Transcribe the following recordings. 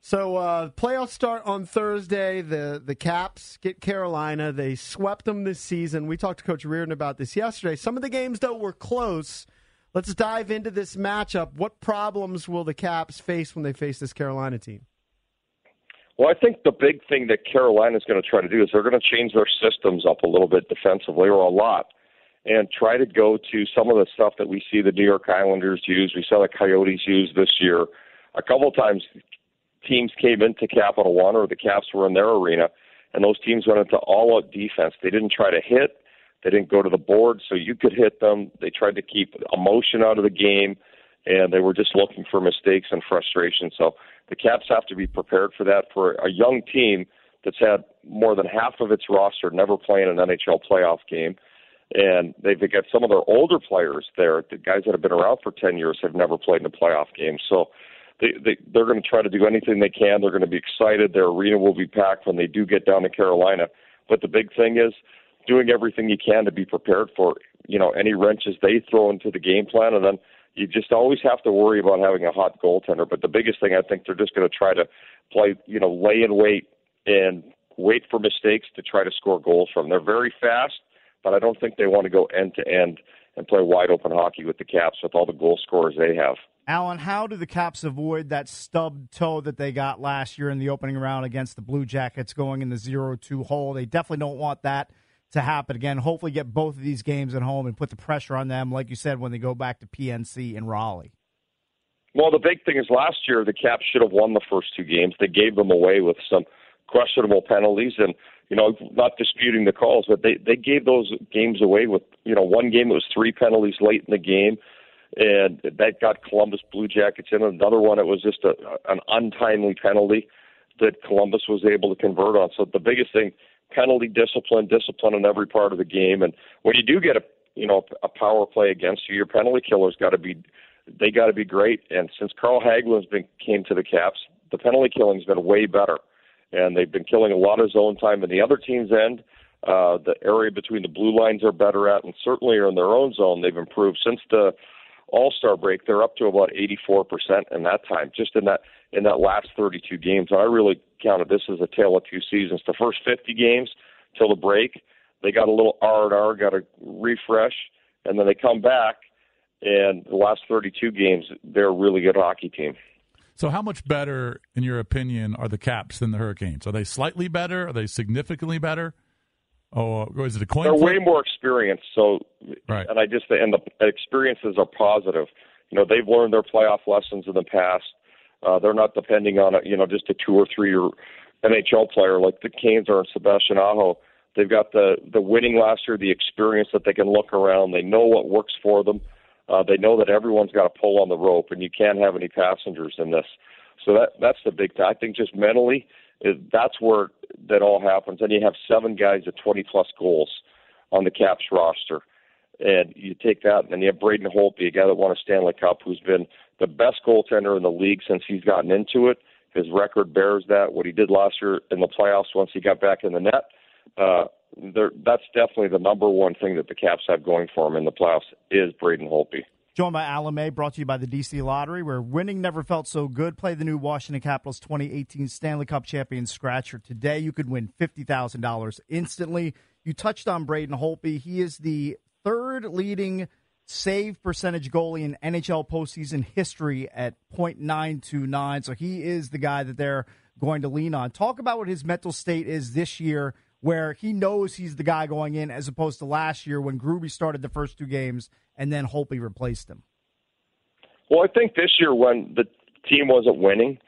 So uh, playoffs start on Thursday. The the Caps get Carolina. They swept them this season. We talked to Coach Reirden about this yesterday. Some of the games though were close. Let's dive into this matchup. What problems will the Caps face when they face this Carolina team? Well, I think the big thing that Carolina is going to try to do is they're going to change their systems up a little bit defensively, or a lot, and try to go to some of the stuff that we see the New York Islanders use. We saw the Coyotes use this year. A couple times, teams came into Capital One or the Caps were in their arena, and those teams went into all-out defense. They didn't try to hit. They didn't go to the board so you could hit them. They tried to keep emotion out of the game, and they were just looking for mistakes and frustration. So the Caps have to be prepared for that. For a young team that's had more than half of its roster never playing an NHL playoff game, and they've got some of their older players there, the guys that have been around for 10 years have never played in a playoff game. So they, they they're going to try to do anything they can. They're going to be excited. Their arena will be packed when they do get down to Carolina. But the big thing is doing everything you can to be prepared for you know any wrenches they throw into the game plan, and then you just always have to worry about having a hot goaltender. But the biggest thing I think they're just going to try to play you know lay in wait and wait for mistakes to try to score goals from. They're very fast, but I don't think they want to go end to end and play wide open hockey with the Caps with all the goal scorers they have. Alan, how do the Caps avoid that stubbed toe that they got last year in the opening round against the Blue Jackets going in the 0 2 hole? They definitely don't want that to happen again. Hopefully, get both of these games at home and put the pressure on them, like you said, when they go back to PNC in Raleigh. Well, the big thing is last year the Caps should have won the first two games. They gave them away with some questionable penalties, and you know, not disputing the calls, but they they gave those games away with you know one game it was three penalties late in the game and that got Columbus Blue Jackets in. Another one, it was just a, an untimely penalty that Columbus was able to convert on. So the biggest thing, penalty discipline, discipline in every part of the game. And when you do get a you know a power play against you, your penalty killer's got to be they got to be great. And since Carl Hagelin's been came to the Caps, the penalty killing's been way better, and they've been killing a lot of zone time in the other team's end. Uh, the area between the blue lines are better at, and certainly are in their own zone. They've improved since the all Star break, they're up to about 84% in that time, just in that in that last 32 games. And I really counted this as a tale of two seasons. The first 50 games till the break, they got a little R and R, got a refresh, and then they come back. And the last 32 games, they're a really good hockey team. So, how much better, in your opinion, are the Caps than the Hurricanes? Are they slightly better? Are they significantly better? Oh, is it a coin? They're flip? way more experienced. So, right. and I just and the experiences are positive. You know, they've learned their playoff lessons in the past. Uh, they're not depending on a, you know just a two or three year NHL player like the Canes or Sebastian Aho. They've got the the winning last year, the experience that they can look around. They know what works for them. Uh, they know that everyone's got to pull on the rope, and you can't have any passengers in this. So that that's the big. Thing. I think just mentally, it, that's where that all happens. And you have seven guys at 20 plus goals on the Caps roster. And you take that, and you have Braden Holtby, a guy that won a Stanley Cup, who's been the best goaltender in the league since he's gotten into it. His record bears that. What he did last year in the playoffs, once he got back in the net, uh, that's definitely the number one thing that the Caps have going for them in the playoffs is Braden Holtby. Joined by Alan May, brought to you by the DC Lottery, where winning never felt so good. Play the new Washington Capitals 2018 Stanley Cup champion Scratcher today. You could win $50,000 instantly. You touched on Braden Holtby. He is the third leading save percentage goalie in NHL postseason history at .929. So he is the guy that they're going to lean on. Talk about what his mental state is this year where he knows he's the guy going in as opposed to last year when Grubi started the first two games and then Holtby replaced him? Well, I think this year when the team wasn't winning,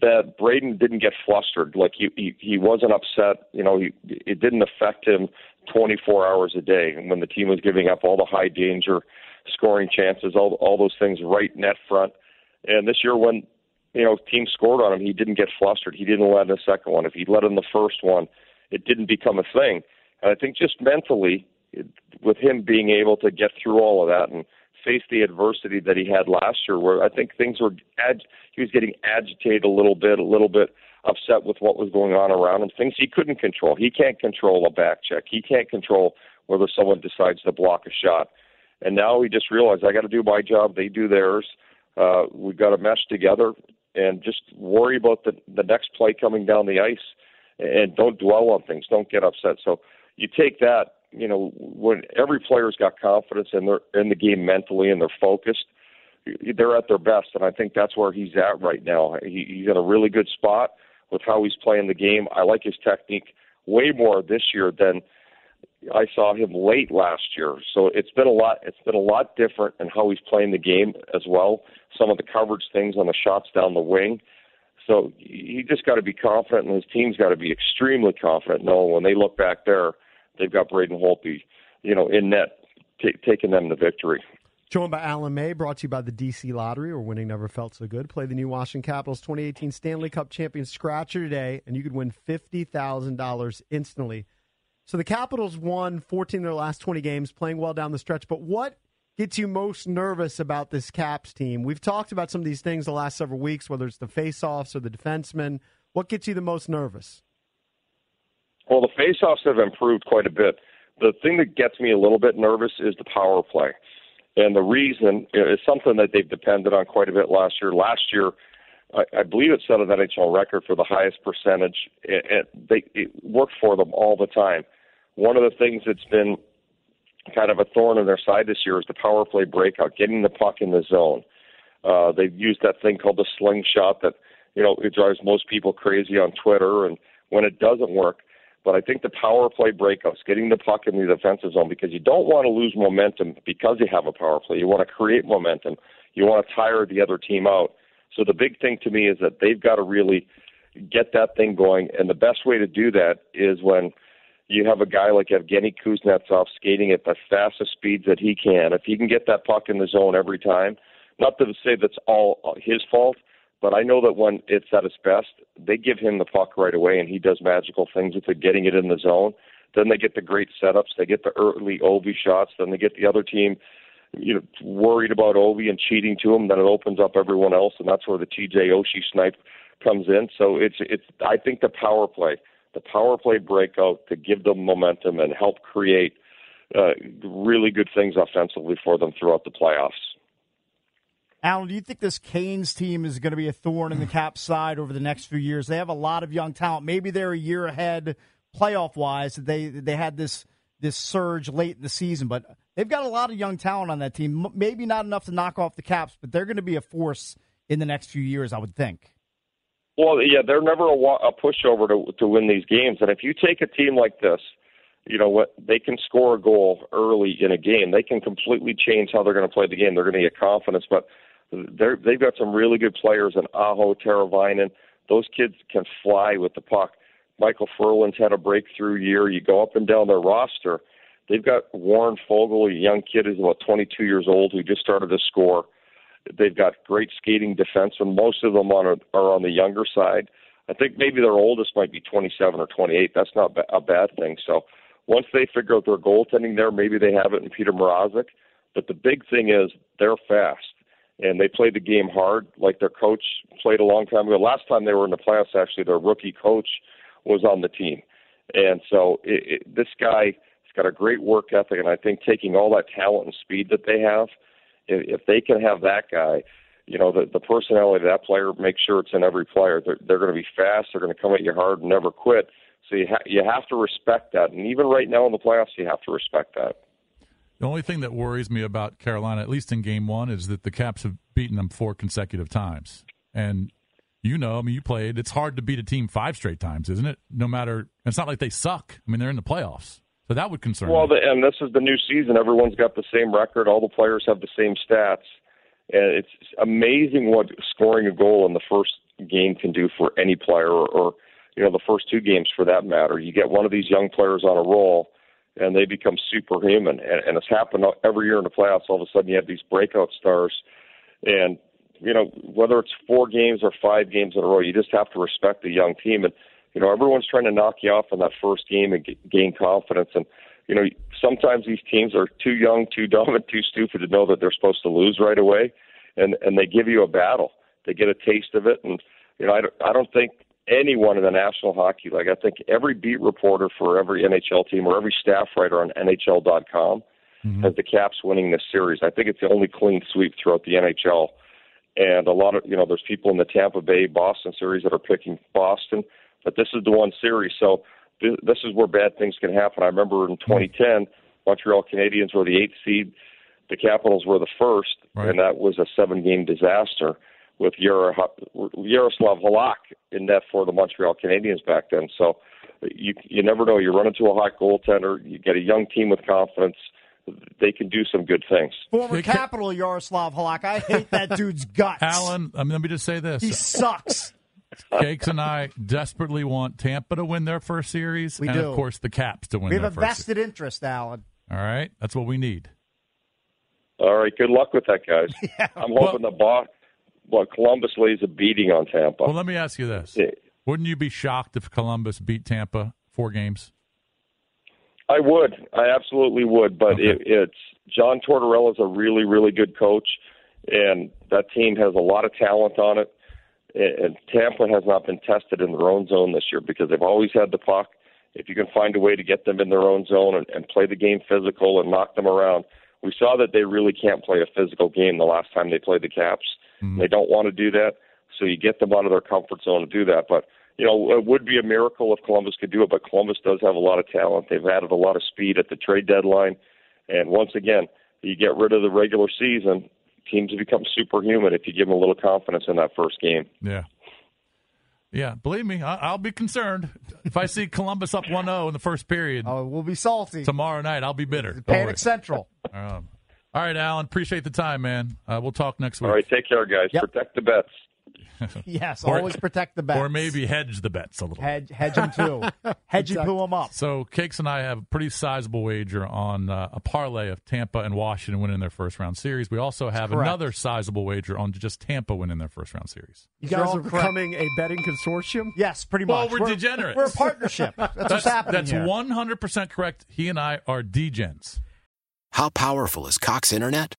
that Braden didn't get flustered. Like he he, he wasn't upset. You know, he, it didn't affect him 24 hours a day. And when the team was giving up all the high danger scoring chances, all all those things right net front. And this year, when you know, team scored on him, he didn't get flustered. He didn't let in the second one. If he let in the first one, it didn't become a thing. And I think just mentally, with him being able to get through all of that and face the adversity that he had last year, where I think things were he was getting agitated a little bit, a little bit upset with what was going on around him, things he couldn't control. He can't control a back check. He can't control whether someone decides to block a shot. And now he just realized I got to do my job, they do theirs. Uh, we've got to mesh together and just worry about the the next play coming down the ice, and don't dwell on things. Don't get upset. So you take that you know, when every player's got confidence in their in the game mentally and they're focused, they're at their best, and I think that's where he's at right now. He, he's in a really good spot with how he's playing the game. I like his technique way more this year than I saw him late last year. So it's been a lot. It's been a lot different in how he's playing the game as well. Some of the coverage things on the shots down the wing. So he just got to be confident, and his team's got to be extremely confident, knowing when they look back there they've got Braden Holtby, you know, in net, t- taking them to victory. Joined by Alan May, brought to you by the DC Lottery, where winning never felt so good. Play the new Washington Capitals 2018 Stanley Cup champion Scratcher today, and you could win $50,000 instantly. So the Capitals won 14 of their last 20 games, playing well down the stretch. But what gets you most nervous about this Caps team? We've talked about some of these things the last several weeks, whether it's the faceoffs or the defensemen. What gets you the most nervous? Well, the faceoffs have improved quite a bit. The thing that gets me a little bit nervous is the power play. And the reason is something that they've depended on quite a bit last year. Last year, I, believe it set an NHL record for the highest percentage. It, it, they, it worked for them all the time. One of the things that's been kind of a thorn in their side this year is the power play breakout, getting the puck in the zone. Uh, they've used that thing called the slingshot that, you know, it drives most people crazy on Twitter. And when it doesn't work, but I think the power play breakups, getting the puck in the defensive zone, because you don't want to lose momentum because you have a power play. You want to create momentum. You want to tire the other team out. So the big thing to me is that they've got to really get that thing going. And the best way to do that is when you have a guy like Evgeny Kuznetsov skating at the fastest speeds that he can. If he can get that puck in the zone every time, not to say that's all his fault, but I know that when it's at its best, they give him the puck right away, and he does magical things with it, getting it in the zone. Then they get the great setups. They get the early Ovi shots. Then they get the other team, you know, worried about Ovi and cheating to him. Then it opens up everyone else, and that's where the TJ Oshie snipe comes in. So it's it's. I think the power play, the power play breakout to give them momentum and help create uh, really good things offensively for them throughout the playoffs. Alan, do you think this Canes team is going to be a thorn in the cap side over the next few years? They have a lot of young talent. Maybe they're a year ahead playoff wise. They they had this this surge late in the season, but they've got a lot of young talent on that team. Maybe not enough to knock off the Caps, but they're going to be a force in the next few years, I would think. Well, yeah, they're never a, a pushover to to win these games, and if you take a team like this you know what they can score a goal early in a game they can completely change how they're going to play the game they're going to get confidence but they're, they've got some really good players in Aho, Teravainen. Those kids can fly with the puck. Micheal Ferland's had a breakthrough year. You go up and down their roster. They've got Warren Foegele, a young kid who's about 22 years old who just started to score. They've got great skating defensemen. Most of them on are on the younger side. I think maybe their oldest might be 27 or 28. That's not a bad thing. So once they figure out their goaltending there, maybe they have it in Peter Mrazek. But the big thing is they're fast and they played the game hard, like their coach played a long time ago. Last time they were in the playoffs, actually, their rookie coach was on the team, and so it, it, this guy has got a great work ethic, and I think taking all that talent and speed that they have, if, if they can have that guy, you know, the, the personality of that player, make sure it's in every player. They're, they're going to be fast. They're going to come at you hard and never quit. So you ha- you have to respect that, and even right now in the playoffs, you have to respect that. The only thing that worries me about Carolina, at least in game one, is that the Caps have beaten them four consecutive times. And you know, I mean, you played. It's hard to beat a team five straight times, isn't it? No matter, it's not like they suck. I mean, they're in the playoffs. So that would concern well, me. Well, and this is the new season. Everyone's got the same record. All the players have the same stats. And it's amazing what scoring a goal in the first game can do for any player or, or you know, the first two games for that matter. You get one of these young players on a roll and they become superhuman. And, and it's happened every year in the playoffs. All of a sudden, you have these breakout stars, and you know, whether it's four games or five games in a row, you just have to respect the young team. And you know, everyone's trying to knock you off in that first game and get, gain confidence. And you know, sometimes these teams are too young, too dumb, and too stupid to know that they're supposed to lose right away, and and they give you a battle. They get a taste of it, and you know, I don't, I don't think anyone in the National Hockey League. I think every beat reporter for every NHL team or every staff writer on NHL.com mm-hmm. has the Caps winning this series. I think it's the only clean sweep throughout the NHL. And a lot of you know, there's people in the Tampa Bay Boston series that are picking Boston, but this is the one series. So th- this is where bad things can happen. I remember in hmm. 2010, Montreal Canadiens were the eighth seed, the Capitals were the first, right. and that was a seven-game disaster with Yaroslav Halak in net for the Montreal Canadiens back then. So you you never know. You run into a hot goaltender. You get a young team with confidence. They can do some good things. Former capital Yaroslav Halak. I hate that dude's guts. Alan, I mean, let me just say this: he sucks. Cakes and I desperately want Tampa to win their first series, we and do. of course the Caps to win. We have a vested interest, Alan. All right, that's what we need. All right, good luck with that, guys. Yeah. I'm hoping well, the boss well, Columbus lays a beating on Tampa. Well, let me ask you this: yeah. Wouldn't you be shocked if Columbus beat Tampa four games? I would. I absolutely would. But okay. it, it's John Tortorella's a really, really good coach, and that team has a lot of talent on it. And Tampa has not been tested in their own zone this year because they've always had the puck. If you can find a way to get them in their own zone and, and play the game physical and knock them around, we saw that they really can't play a physical game the last time they played the Caps. Mm-hmm. They don't want to do that, so you get them out of their comfort zone to do that. But you know, it would be a miracle if Columbus could do it. But Columbus does have a lot of talent. They've added a lot of speed at the trade deadline, and once again, you get rid of the regular season. Teams have become superhuman if you give them a little confidence in that first game. Yeah. Yeah, believe me, I'll be concerned if I see Columbus up 1-0 in the first period. Oh, we'll be salty tomorrow night. I'll be bitter. Panic Central. Um, all right, Alan. Appreciate the time, man. Uh, we'll talk next week. All right, take care, guys. Yep. Protect the bets. yes, or, always protect the bets. Or maybe hedge the bets a little. Hedge, hedge them too. hedge exactly. them up. So Cakes and I have a pretty sizable wager on uh, a parlay of Tampa and Washington winning their first round series. We also have another sizable wager on just Tampa winning their first round series. You guys are becoming a betting consortium. Yes, pretty much. Well, we're, we're degenerates. We're a partnership. That's, that's what's happening. That's one hundred percent correct. He and I are degens. How powerful is Cox Internet?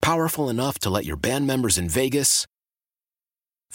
Powerful enough to let your band members in Vegas,